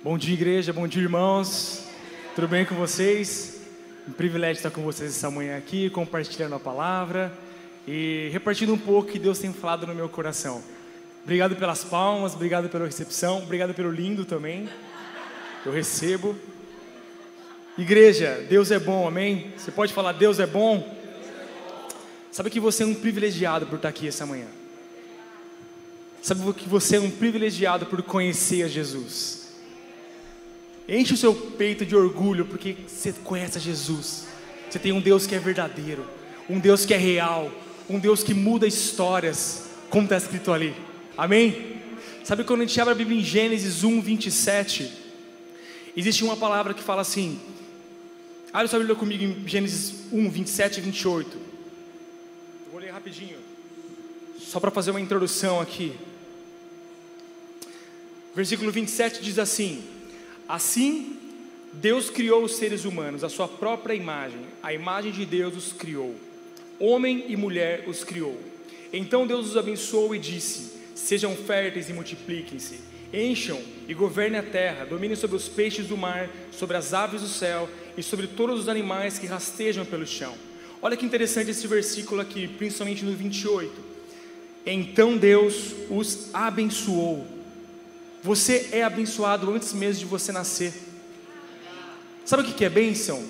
Bom dia, igreja, bom dia, irmãos. Tudo bem com vocês? Um privilégio estar com vocês essa manhã aqui, compartilhando a palavra e repartindo um pouco que Deus tem falado no meu coração. Obrigado pelas palmas, obrigado pela recepção, obrigado pelo lindo também. Eu recebo. Igreja, Deus é bom, amém? Você pode falar, Deus é bom? Sabe que você é um privilegiado por estar aqui essa manhã. Sabe que você é um privilegiado por conhecer a Jesus. Enche o seu peito de orgulho porque você conhece Jesus. Você tem um Deus que é verdadeiro, um Deus que é real, um Deus que muda histórias, como está escrito ali. Amém? Sabe quando a gente abre a Bíblia em Gênesis 1, 27, existe uma palavra que fala assim. Abre sua Bíblia comigo em Gênesis 1, 27 e 28. Eu vou ler rapidinho, só para fazer uma introdução aqui. Versículo 27 diz assim: Assim, Deus criou os seres humanos, a sua própria imagem, a imagem de Deus os criou, homem e mulher os criou. Então Deus os abençoou e disse: Sejam férteis e multipliquem-se, encham e governem a terra, dominem sobre os peixes do mar, sobre as aves do céu e sobre todos os animais que rastejam pelo chão. Olha que interessante esse versículo aqui, principalmente no 28. Então Deus os abençoou você é abençoado antes mesmo de você nascer. Sabe o que é bênção?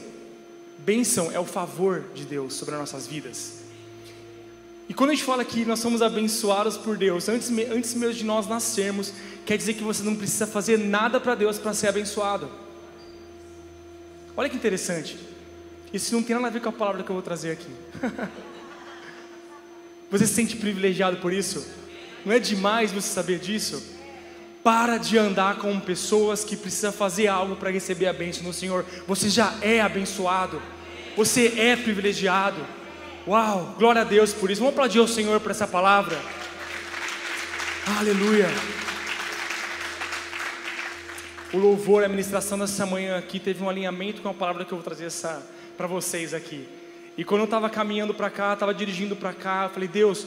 Bênção é o favor de Deus sobre as nossas vidas. E quando a gente fala que nós somos abençoados por Deus, antes, antes mesmo de nós nascermos, quer dizer que você não precisa fazer nada para Deus para ser abençoado. Olha que interessante. Isso não tem nada a ver com a palavra que eu vou trazer aqui. você se sente privilegiado por isso? Não é demais você saber disso? Para de andar com pessoas que precisam fazer algo para receber a bênção do Senhor. Você já é abençoado. Você é privilegiado. Uau, glória a Deus por isso. Vamos aplaudir o Senhor por essa palavra. Aleluia. O louvor, a ministração dessa manhã aqui teve um alinhamento com a palavra que eu vou trazer para vocês aqui. E quando eu estava caminhando para cá, estava dirigindo para cá, eu falei, Deus,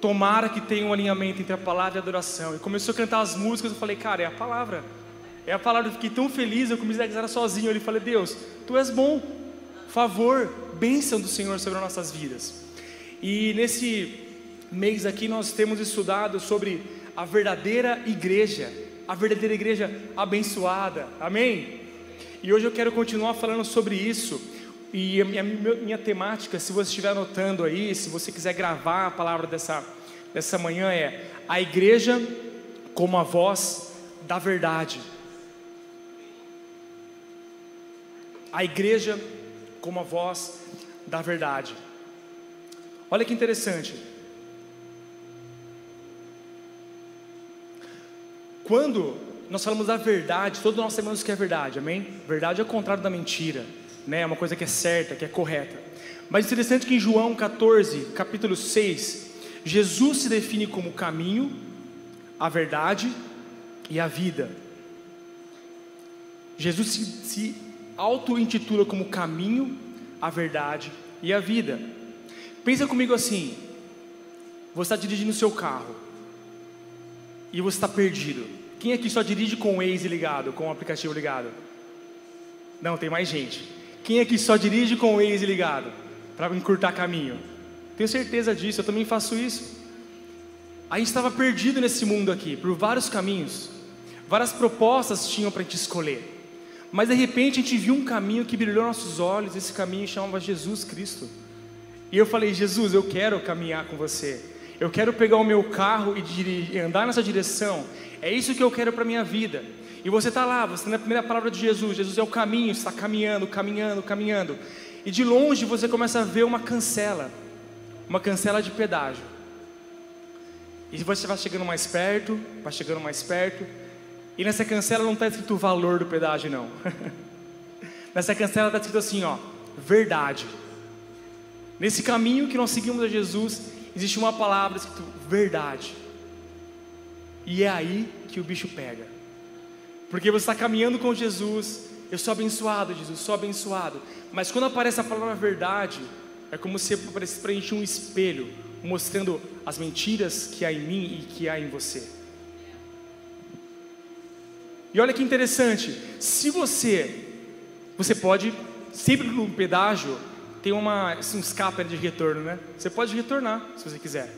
Tomara que tenha um alinhamento entre a palavra e a adoração. E começou a cantar as músicas, eu falei, cara, é a palavra. É a palavra, eu fiquei tão feliz, eu comecei a rezar sozinho. Eu falei, Deus, Tu és bom, favor, bênção do Senhor sobre as nossas vidas. E nesse mês aqui nós temos estudado sobre a verdadeira igreja, a verdadeira igreja abençoada, amém? E hoje eu quero continuar falando sobre isso. E a minha, minha temática, se você estiver anotando aí, se você quiser gravar a palavra dessa, dessa manhã, é a igreja como a voz da verdade. A igreja como a voz da verdade. Olha que interessante. Quando nós falamos da verdade, todos nós sabemos que é verdade, amém? Verdade é o contrário da mentira né? É uma coisa que é certa, que é correta. Mas interessante que em João 14, capítulo 6, Jesus se define como o caminho, a verdade e a vida. Jesus se, se auto-intitula como caminho, a verdade e a vida. Pensa comigo assim: você está dirigindo o seu carro e você está perdido. Quem aqui só dirige com o Waze ligado, com o aplicativo ligado? Não, tem mais gente. Quem aqui só dirige com o Waze ligado para encurtar caminho? Tenho certeza disso, eu também faço isso. A gente estava perdido nesse mundo aqui, por vários caminhos. Várias propostas tinham para a gente escolher. Mas de repente a gente viu um caminho que brilhou nossos olhos, esse caminho chamava Jesus Cristo. E eu falei: Jesus, eu quero caminhar com você. Eu quero pegar o meu carro e andar nessa direção. É isso que eu quero para minha vida. E você está lá, você está na primeira palavra de Jesus, Jesus é o caminho, está caminhando, caminhando, caminhando. E de longe você começa a ver uma cancela, uma cancela de pedágio. E você vai chegando mais perto, vai chegando mais perto. E nessa cancela não está escrito o valor do pedágio, não. nessa cancela está escrito assim, ó, verdade. Nesse caminho que nós seguimos a Jesus, existe uma palavra escrito verdade. E é aí que o bicho pega. Porque você está caminhando com Jesus, eu sou abençoado, Jesus, sou abençoado. Mas quando aparece a palavra verdade, é como se aparecesse para a gente um espelho, mostrando as mentiras que há em mim e que há em você. E olha que interessante, se você, você pode, sempre no pedágio, tem uma, um escape de retorno, né? Você pode retornar, se você quiser.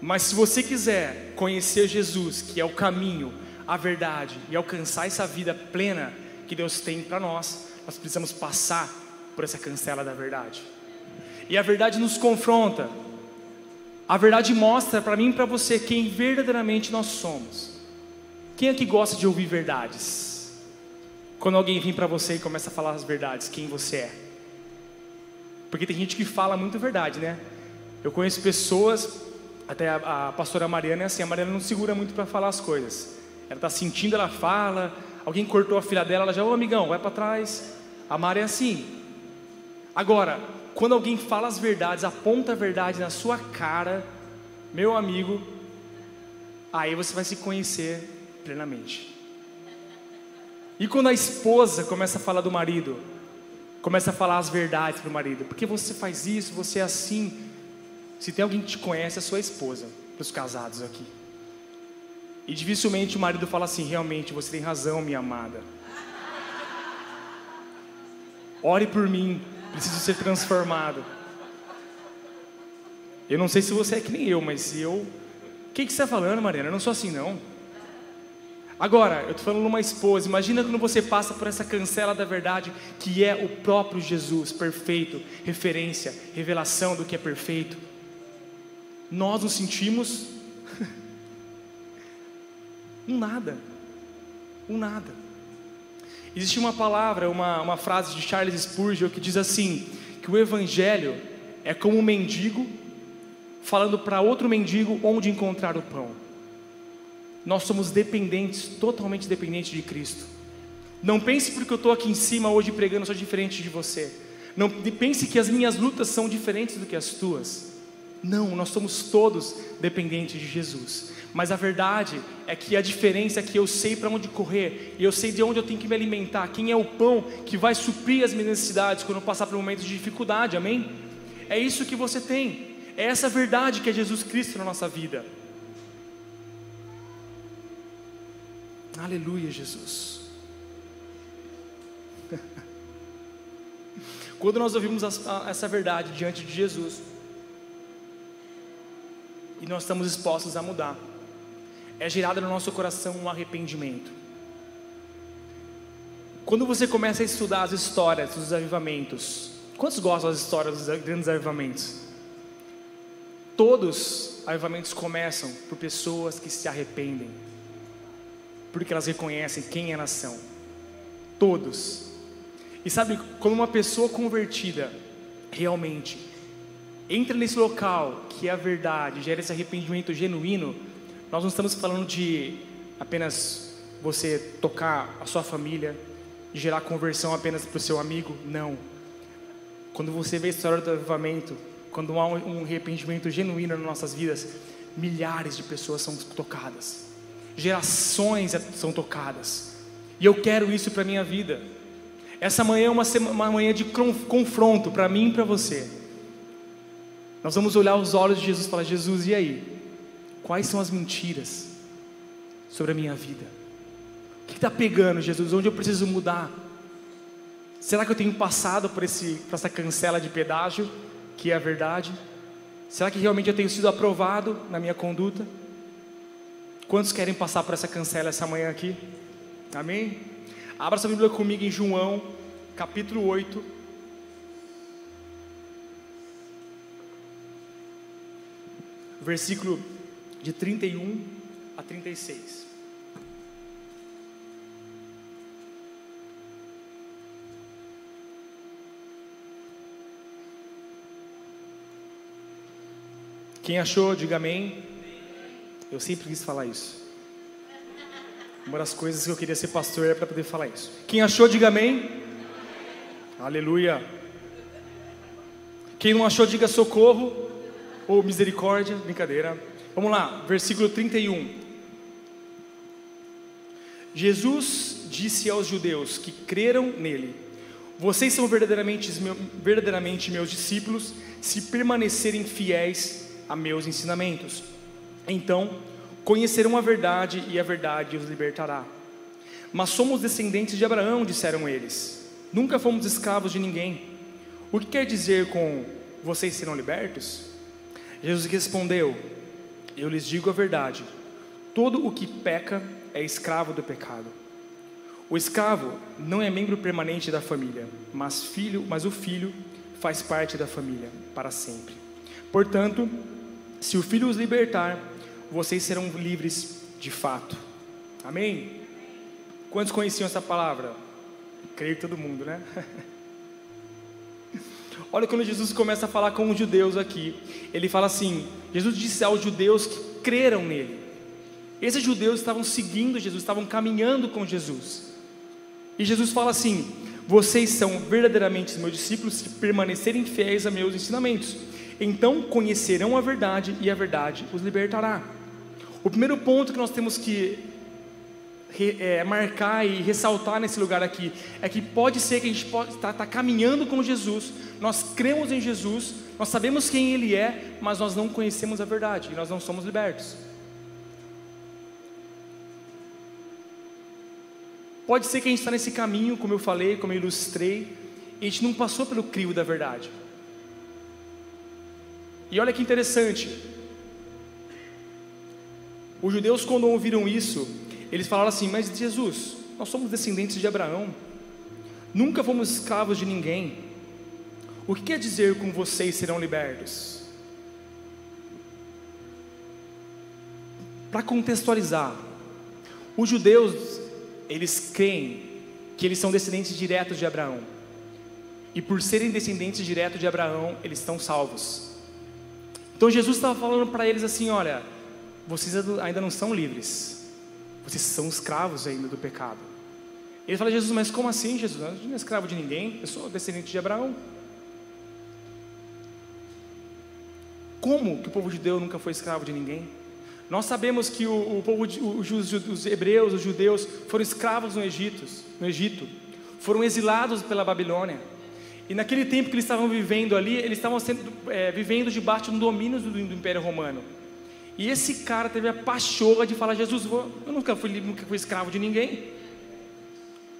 Mas se você quiser conhecer Jesus, que é o caminho, a verdade, e alcançar essa vida plena que Deus tem para nós, nós precisamos passar por essa cancela da verdade. E a verdade nos confronta. A verdade mostra para mim e para você quem verdadeiramente nós somos. Quem é que gosta de ouvir verdades? Quando alguém vem para você e começa a falar as verdades, quem você é? Porque tem gente que fala muito verdade, né? Eu conheço pessoas, até a, a pastora Mariana é assim, a Mariana não segura muito para falar as coisas. Ela está sentindo, ela fala. Alguém cortou a filha dela, ela já, ô amigão, vai para trás. A Mari é assim. Agora, quando alguém fala as verdades, aponta a verdade na sua cara, meu amigo, aí você vai se conhecer plenamente. E quando a esposa começa a falar do marido, começa a falar as verdades para o marido, porque você faz isso, você é assim. Se tem alguém que te conhece, é sua esposa, para os casados aqui. E dificilmente o marido fala assim: realmente, você tem razão, minha amada. Ore por mim, preciso ser transformado. Eu não sei se você é que nem eu, mas eu. O que, que você está falando, Mariana? Eu não sou assim, não. Agora, eu estou falando uma esposa. Imagina quando você passa por essa cancela da verdade, que é o próprio Jesus, perfeito, referência, revelação do que é perfeito. Nós nos sentimos um nada. Um nada. Existe uma palavra, uma, uma frase de Charles Spurgeon que diz assim: que o Evangelho é como um mendigo falando para outro mendigo onde encontrar o pão. Nós somos dependentes, totalmente dependentes de Cristo. Não pense porque eu estou aqui em cima hoje pregando, sou diferente de você. Não pense que as minhas lutas são diferentes do que as tuas. Não, nós somos todos dependentes de Jesus. Mas a verdade é que a diferença é que eu sei para onde correr, e eu sei de onde eu tenho que me alimentar, quem é o pão que vai suprir as minhas necessidades quando eu passar por momentos de dificuldade, amém? É isso que você tem, é essa verdade que é Jesus Cristo na nossa vida. Aleluia, Jesus. Quando nós ouvimos essa verdade diante de Jesus, e nós estamos expostos a mudar é gerado no nosso coração um arrependimento. Quando você começa a estudar as histórias dos avivamentos, quantos gostam das histórias dos grandes avivamentos? Todos os avivamentos começam por pessoas que se arrependem, porque elas reconhecem quem é a nação. Todos. E sabe, quando uma pessoa convertida realmente entra nesse local que é a verdade, gera esse arrependimento genuíno, nós não estamos falando de apenas você tocar a sua família, de gerar conversão apenas para o seu amigo, não. Quando você vê a história do avivamento, quando há um arrependimento genuíno nas nossas vidas, milhares de pessoas são tocadas, gerações são tocadas, e eu quero isso para a minha vida. Essa manhã é uma, uma manhã de confronto para mim e para você. Nós vamos olhar os olhos de Jesus e falar: Jesus, e aí? Quais são as mentiras sobre a minha vida? O que está pegando, Jesus? Onde eu preciso mudar? Será que eu tenho passado por, esse, por essa cancela de pedágio, que é a verdade? Será que realmente eu tenho sido aprovado na minha conduta? Quantos querem passar por essa cancela essa manhã aqui? Amém? Abra sua Bíblia comigo em João, capítulo 8. Versículo de 31 a 36. Quem achou, diga amém. Eu sempre quis falar isso. Uma das coisas que eu queria ser pastor era para poder falar isso. Quem achou, diga amém. Aleluia. Quem não achou, diga socorro ou misericórdia. Brincadeira. Vamos lá, versículo 31. Jesus disse aos judeus que creram nele: Vocês são verdadeiramente, verdadeiramente meus discípulos se permanecerem fiéis a meus ensinamentos. Então, conhecerão a verdade e a verdade os libertará. Mas somos descendentes de Abraão, disseram eles. Nunca fomos escravos de ninguém. O que quer dizer com vocês serão libertos? Jesus respondeu: Eu lhes digo a verdade. Todo o que peca é escravo do pecado. O escravo não é membro permanente da família, mas filho, mas o filho faz parte da família para sempre. Portanto, se o filho os libertar, vocês serão livres de fato. Amém? Quantos conheciam essa palavra? Creio todo mundo, né? Olha quando Jesus começa a falar com os judeus aqui. Ele fala assim: Jesus disse aos judeus que creram nele. Esses judeus estavam seguindo Jesus, estavam caminhando com Jesus. E Jesus fala assim: Vocês são verdadeiramente meus discípulos se permanecerem fiéis a meus ensinamentos. Então conhecerão a verdade e a verdade os libertará. O primeiro ponto que nós temos que é, marcar e ressaltar nesse lugar aqui é que pode ser que a gente está tá caminhando com Jesus, nós cremos em Jesus, nós sabemos quem Ele é, mas nós não conhecemos a verdade e nós não somos libertos. Pode ser que a gente está nesse caminho, como eu falei, como eu ilustrei, e a gente não passou pelo crivo da verdade. E olha que interessante. Os judeus, quando ouviram isso, eles falaram assim: Mas Jesus, nós somos descendentes de Abraão, nunca fomos escravos de ninguém. O que quer dizer com vocês serão libertos? Para contextualizar, os judeus, eles creem que eles são descendentes diretos de Abraão. E por serem descendentes diretos de Abraão, eles estão salvos. Então Jesus estava falando para eles assim: olha, vocês ainda não são livres. Vocês são escravos ainda do pecado. Ele fala, Jesus, mas como assim, Jesus? Eu não sou escravo de ninguém, eu sou descendente de Abraão. Como que o povo judeu nunca foi escravo de ninguém? Nós sabemos que o, o povo, os, os, hebreus, os judeus, foram escravos no Egito, no Egito, foram exilados pela Babilônia. E naquele tempo que eles estavam vivendo ali, eles estavam sendo, é, vivendo debaixo do domínio do, do Império Romano. E esse cara teve a pachorra de falar: Jesus, eu nunca fui, nunca fui escravo de ninguém.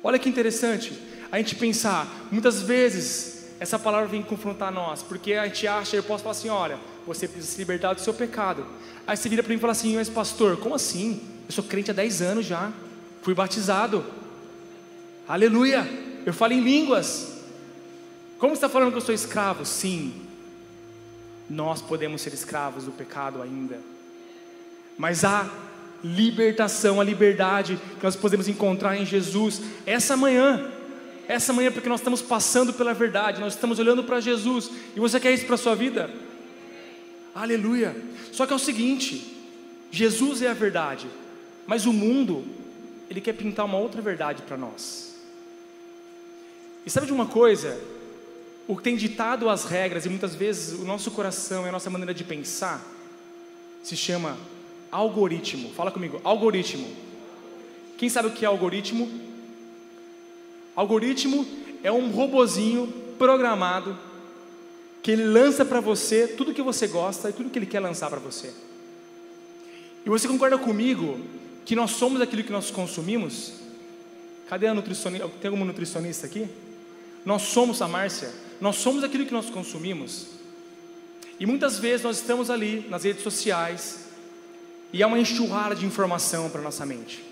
Olha que interessante a gente pensar, muitas vezes essa palavra vem confrontar nós, porque a gente acha, eu posso falar assim: olha, você precisa se libertar do seu pecado. Aí você vira para mim e fala assim: mas pastor, como assim? Eu sou crente há 10 anos já, fui batizado, aleluia, eu falo em línguas. Como está falando que eu sou escravo? Sim, nós podemos ser escravos do pecado ainda mas a libertação, a liberdade que nós podemos encontrar em Jesus essa manhã. Essa manhã, porque nós estamos passando pela verdade, nós estamos olhando para Jesus, e você quer isso para a sua vida? Aleluia! Só que é o seguinte: Jesus é a verdade, mas o mundo, ele quer pintar uma outra verdade para nós. E sabe de uma coisa? O que tem ditado as regras, e muitas vezes o nosso coração e a nossa maneira de pensar, se chama algoritmo. Fala comigo, algoritmo. Quem sabe o que é algoritmo? Algoritmo é um robozinho programado que ele lança para você tudo que você gosta e tudo que ele quer lançar para você. E você concorda comigo que nós somos aquilo que nós consumimos? Cadê a nutricionista? Tem alguma nutricionista aqui? Nós somos a Márcia. Nós somos aquilo que nós consumimos. E muitas vezes nós estamos ali nas redes sociais, e há uma enxurrada de informação para nossa mente.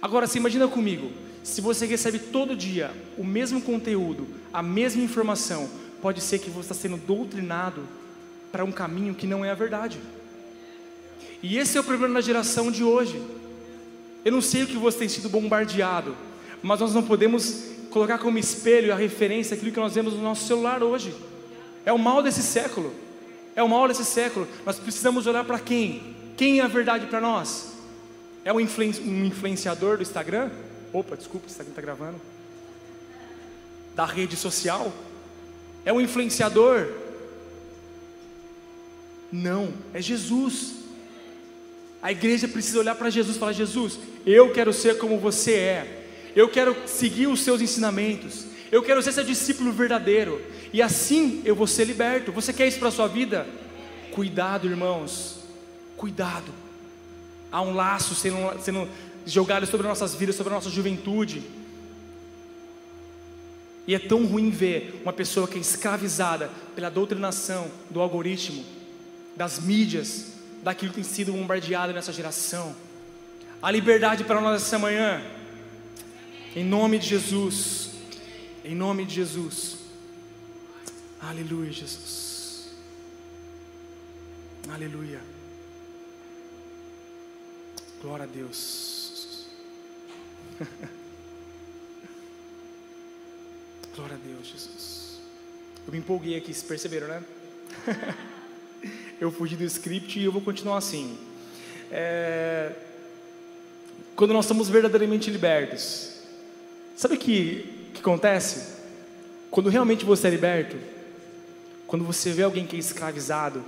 Agora, se imagina comigo, se você recebe todo dia o mesmo conteúdo, a mesma informação, pode ser que você está sendo doutrinado para um caminho que não é a verdade. E esse é o problema da geração de hoje. Eu não sei o que você tem sido bombardeado, mas nós não podemos colocar como espelho a referência aquilo que nós vemos no nosso celular hoje. É o mal desse século. É o mal desse século. Nós precisamos olhar para quem? Quem é a verdade para nós? É um, influenciador do Instagram? Opa, desculpa, o Instagram está gravando. Da rede social? É um influenciador? Não, é Jesus. A igreja precisa olhar para Jesus e falar: Jesus, eu quero ser como você é, eu quero seguir os seus ensinamentos, eu quero ser seu discípulo verdadeiro, e assim eu vou ser liberto. Você quer isso para a sua vida? Cuidado, irmãos, Cuidado. Há um laço sendo, sendo jogadas sobre nossas vidas, sobre a nossa juventude. E é tão ruim ver uma pessoa que é escravizada pela doutrinação do algoritmo, das mídias, daquilo que tem sido bombardeado nessa geração. A liberdade para nós essa manhã, em nome de Jesus, em nome de Jesus. Aleluia, Jesus. Aleluia. Glória a Deus. Glória a Deus, Jesus. Eu me empolguei aqui, vocês perceberam, né? eu fugi do script e eu vou continuar assim. É... Quando nós estamos verdadeiramente libertos, sabe o que, que acontece? Quando realmente você é liberto, quando você vê alguém que é escravizado,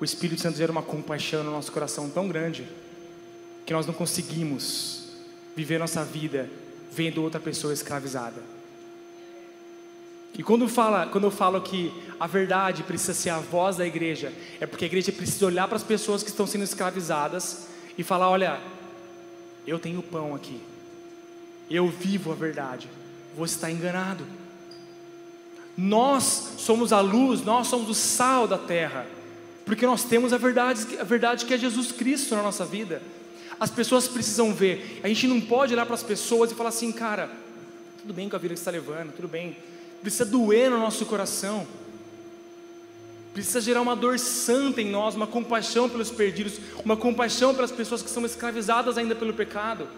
o Espírito Santo gera uma compaixão no nosso coração tão grande que nós não conseguimos viver nossa vida vendo outra pessoa escravizada. E quando, fala, quando eu falo que a verdade precisa ser a voz da igreja, é porque a igreja precisa olhar para as pessoas que estão sendo escravizadas e falar: olha, eu tenho pão aqui, eu vivo a verdade, você está enganado. Nós somos a luz, nós somos o sal da terra, porque nós temos a verdade, a verdade que é Jesus Cristo na nossa vida. As pessoas precisam ver, a gente não pode olhar para as pessoas e falar assim, cara, tudo bem com a vida que está levando, tudo bem, precisa doer no nosso coração, precisa gerar uma dor santa em nós, uma compaixão pelos perdidos, uma compaixão pelas pessoas que são escravizadas ainda pelo pecado.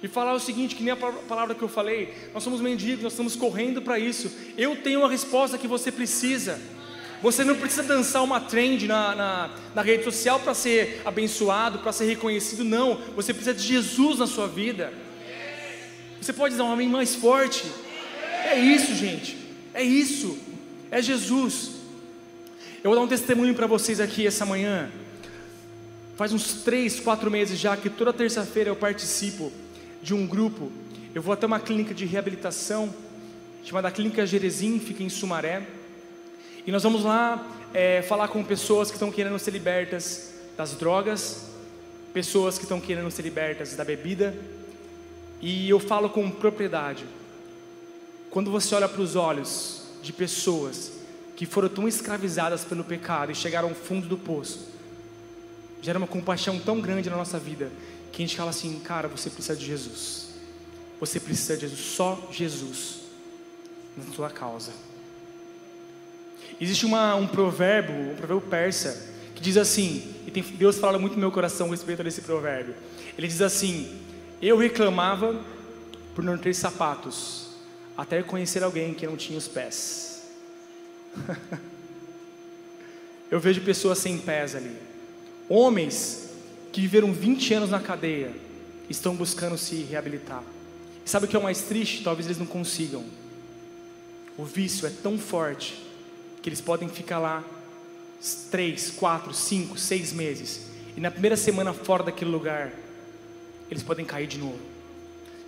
E falar o seguinte, que nem a palavra que eu falei, nós somos mendigos, nós estamos correndo para isso. Eu tenho a resposta que você precisa. Você não precisa dançar uma trend na, na, na rede social para ser abençoado, para ser reconhecido, não. Você precisa de Jesus na sua vida. Você pode dar um amém mais forte. É isso, gente. É isso. É Jesus. Eu vou dar um testemunho para vocês aqui essa manhã. Faz uns três, quatro meses já que toda terça-feira eu participo de um grupo. Eu vou até uma clínica de reabilitação chamada Clínica Jerezim, fica em Sumaré. E nós vamos lá é, falar com pessoas que estão querendo ser libertas das drogas, pessoas que estão querendo ser libertas da bebida. E eu falo com propriedade. Quando você olha para os olhos de pessoas que foram tão escravizadas pelo pecado e chegaram ao fundo do poço, gera uma compaixão tão grande na nossa vida que a gente fala assim, cara, você precisa de Jesus. Você precisa de Jesus, só Jesus na sua causa. Existe uma, um provérbio, um provérbio persa, que diz assim, e tem, Deus fala muito no meu coração a respeito desse provérbio. Ele diz assim: Eu reclamava por não ter sapatos, até conhecer alguém que não tinha os pés. Eu vejo pessoas sem pés ali. Homens que viveram 20 anos na cadeia estão buscando se reabilitar. E sabe o que é o mais triste? Talvez eles não consigam. O vício é tão forte que eles podem ficar lá três, quatro, cinco, seis meses. E na primeira semana fora daquele lugar, eles podem cair de novo.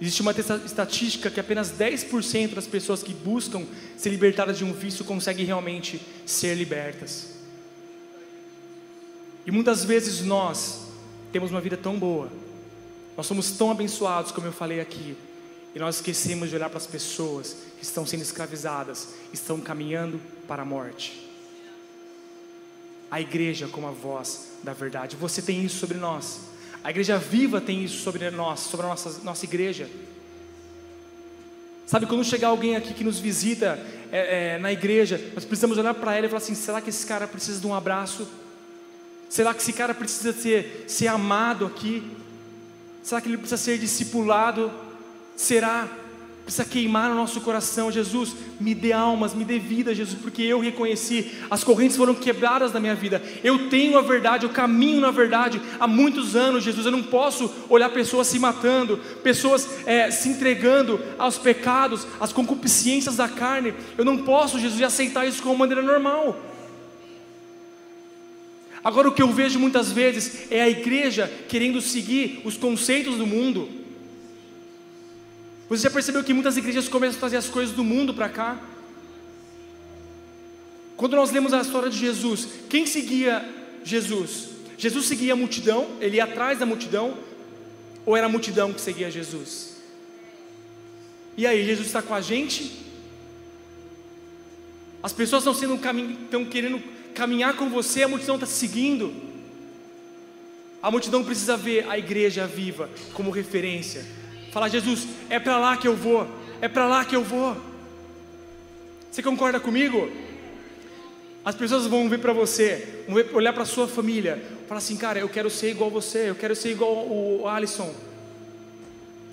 Existe uma estatística que apenas 10% das pessoas que buscam ser libertadas de um vício conseguem realmente ser libertas. E muitas vezes nós temos uma vida tão boa, nós somos tão abençoados, como eu falei aqui, e nós esquecemos de olhar para as pessoas que estão sendo escravizadas, estão caminhando para a morte. A igreja como a voz da verdade, você tem isso sobre nós. A igreja viva tem isso sobre nós, sobre a nossa, nossa igreja. Sabe, quando chegar alguém aqui que nos visita é, é, na igreja, nós precisamos olhar para ela e falar assim: será que esse cara precisa de um abraço? Será que esse cara precisa ser, ser amado aqui? Será que ele precisa ser discipulado? Será? precisa queimar no nosso coração. Jesus, me dê almas, me dê vida, Jesus, porque eu reconheci, as correntes foram quebradas da minha vida. Eu tenho a verdade, eu caminho na verdade há muitos anos, Jesus. Eu não posso olhar pessoas se matando, pessoas é, se entregando aos pecados, às concupiscências da carne. Eu não posso, Jesus, aceitar isso como maneira normal. Agora, o que eu vejo muitas vezes é a igreja querendo seguir os conceitos do mundo você já percebeu que muitas igrejas começam a trazer as coisas do mundo para cá? Quando nós lemos a história de Jesus, quem seguia Jesus? Jesus seguia a multidão, ele ia atrás da multidão, Ou era a multidão que seguia Jesus? E aí, Jesus está com a gente? As pessoas estão sendo estão querendo caminhar com você, a multidão está seguindo. A multidão precisa ver a igreja viva como referência. Falar, Jesus, é para lá que eu vou, é para lá que eu vou. Você concorda comigo? As pessoas vão ver para você, vão olhar para sua família, falar assim, cara, eu quero ser igual você, eu quero ser igual o Alisson,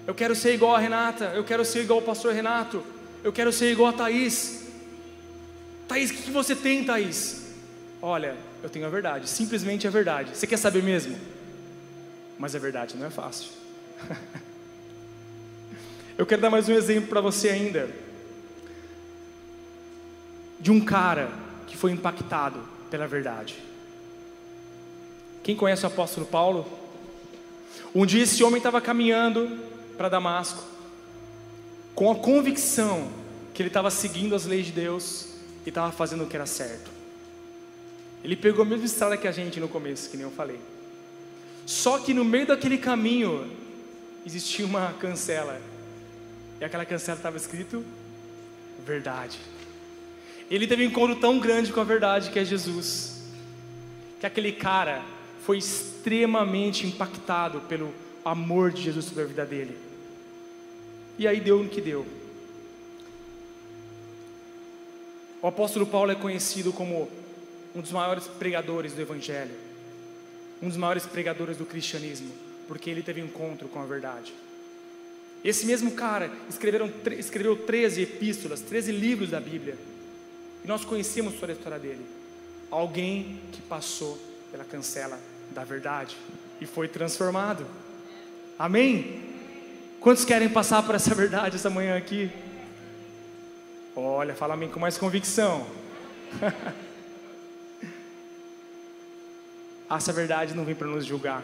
eu quero ser igual a Renata, eu quero ser igual o pastor Renato, eu quero ser igual a Thaís. Thaís, o que você tem, Thaís? Olha, eu tenho a verdade, simplesmente a verdade. Você quer saber mesmo? Mas a verdade não é fácil. eu quero dar mais um exemplo para você ainda. De um cara que foi impactado pela verdade. Quem conhece o apóstolo Paulo? Um dia esse homem estava caminhando para Damasco, com a convicção que ele estava seguindo as leis de Deus e estava fazendo o que era certo. Ele pegou a mesma estrada que a gente no começo, que nem eu falei. Só que no meio daquele caminho existia uma cancela. E aquela cancela estava escrito verdade. Ele teve um encontro tão grande com a verdade que é Jesus, que aquele cara foi extremamente impactado pelo amor de Jesus sobre a vida dele. E aí deu no que deu. O apóstolo Paulo é conhecido como um dos maiores pregadores do Evangelho, um dos maiores pregadores do cristianismo, porque ele teve um encontro com a verdade. Esse mesmo cara escreveu 13 epístolas, 13 livros da Bíblia. E nós conhecemos toda a história dele. Alguém que passou pela cancela da verdade e foi transformado. Amém? Quantos querem passar por essa verdade essa manhã aqui? Olha, fala amém com mais convicção. essa verdade não vem para nos julgar.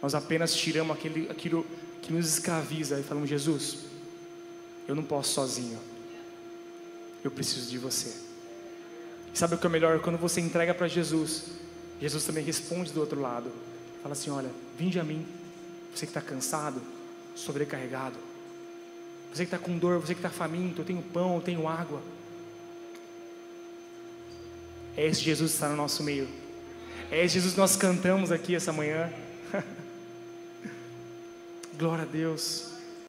Nós apenas tiramos aquele, aquilo que nos escraviza e falamos: Jesus, eu não posso sozinho eu preciso de você. E sabe o que é melhor? Quando você entrega para Jesus, Jesus também responde do outro lado. Fala assim: Olha, vinde a mim, você que está cansado, sobrecarregado, você que está com dor, você que está faminto, eu tenho pão, eu tenho água. É esse Jesus que está no nosso meio. É esse Jesus que nós cantamos aqui essa manhã. Glória a Deus.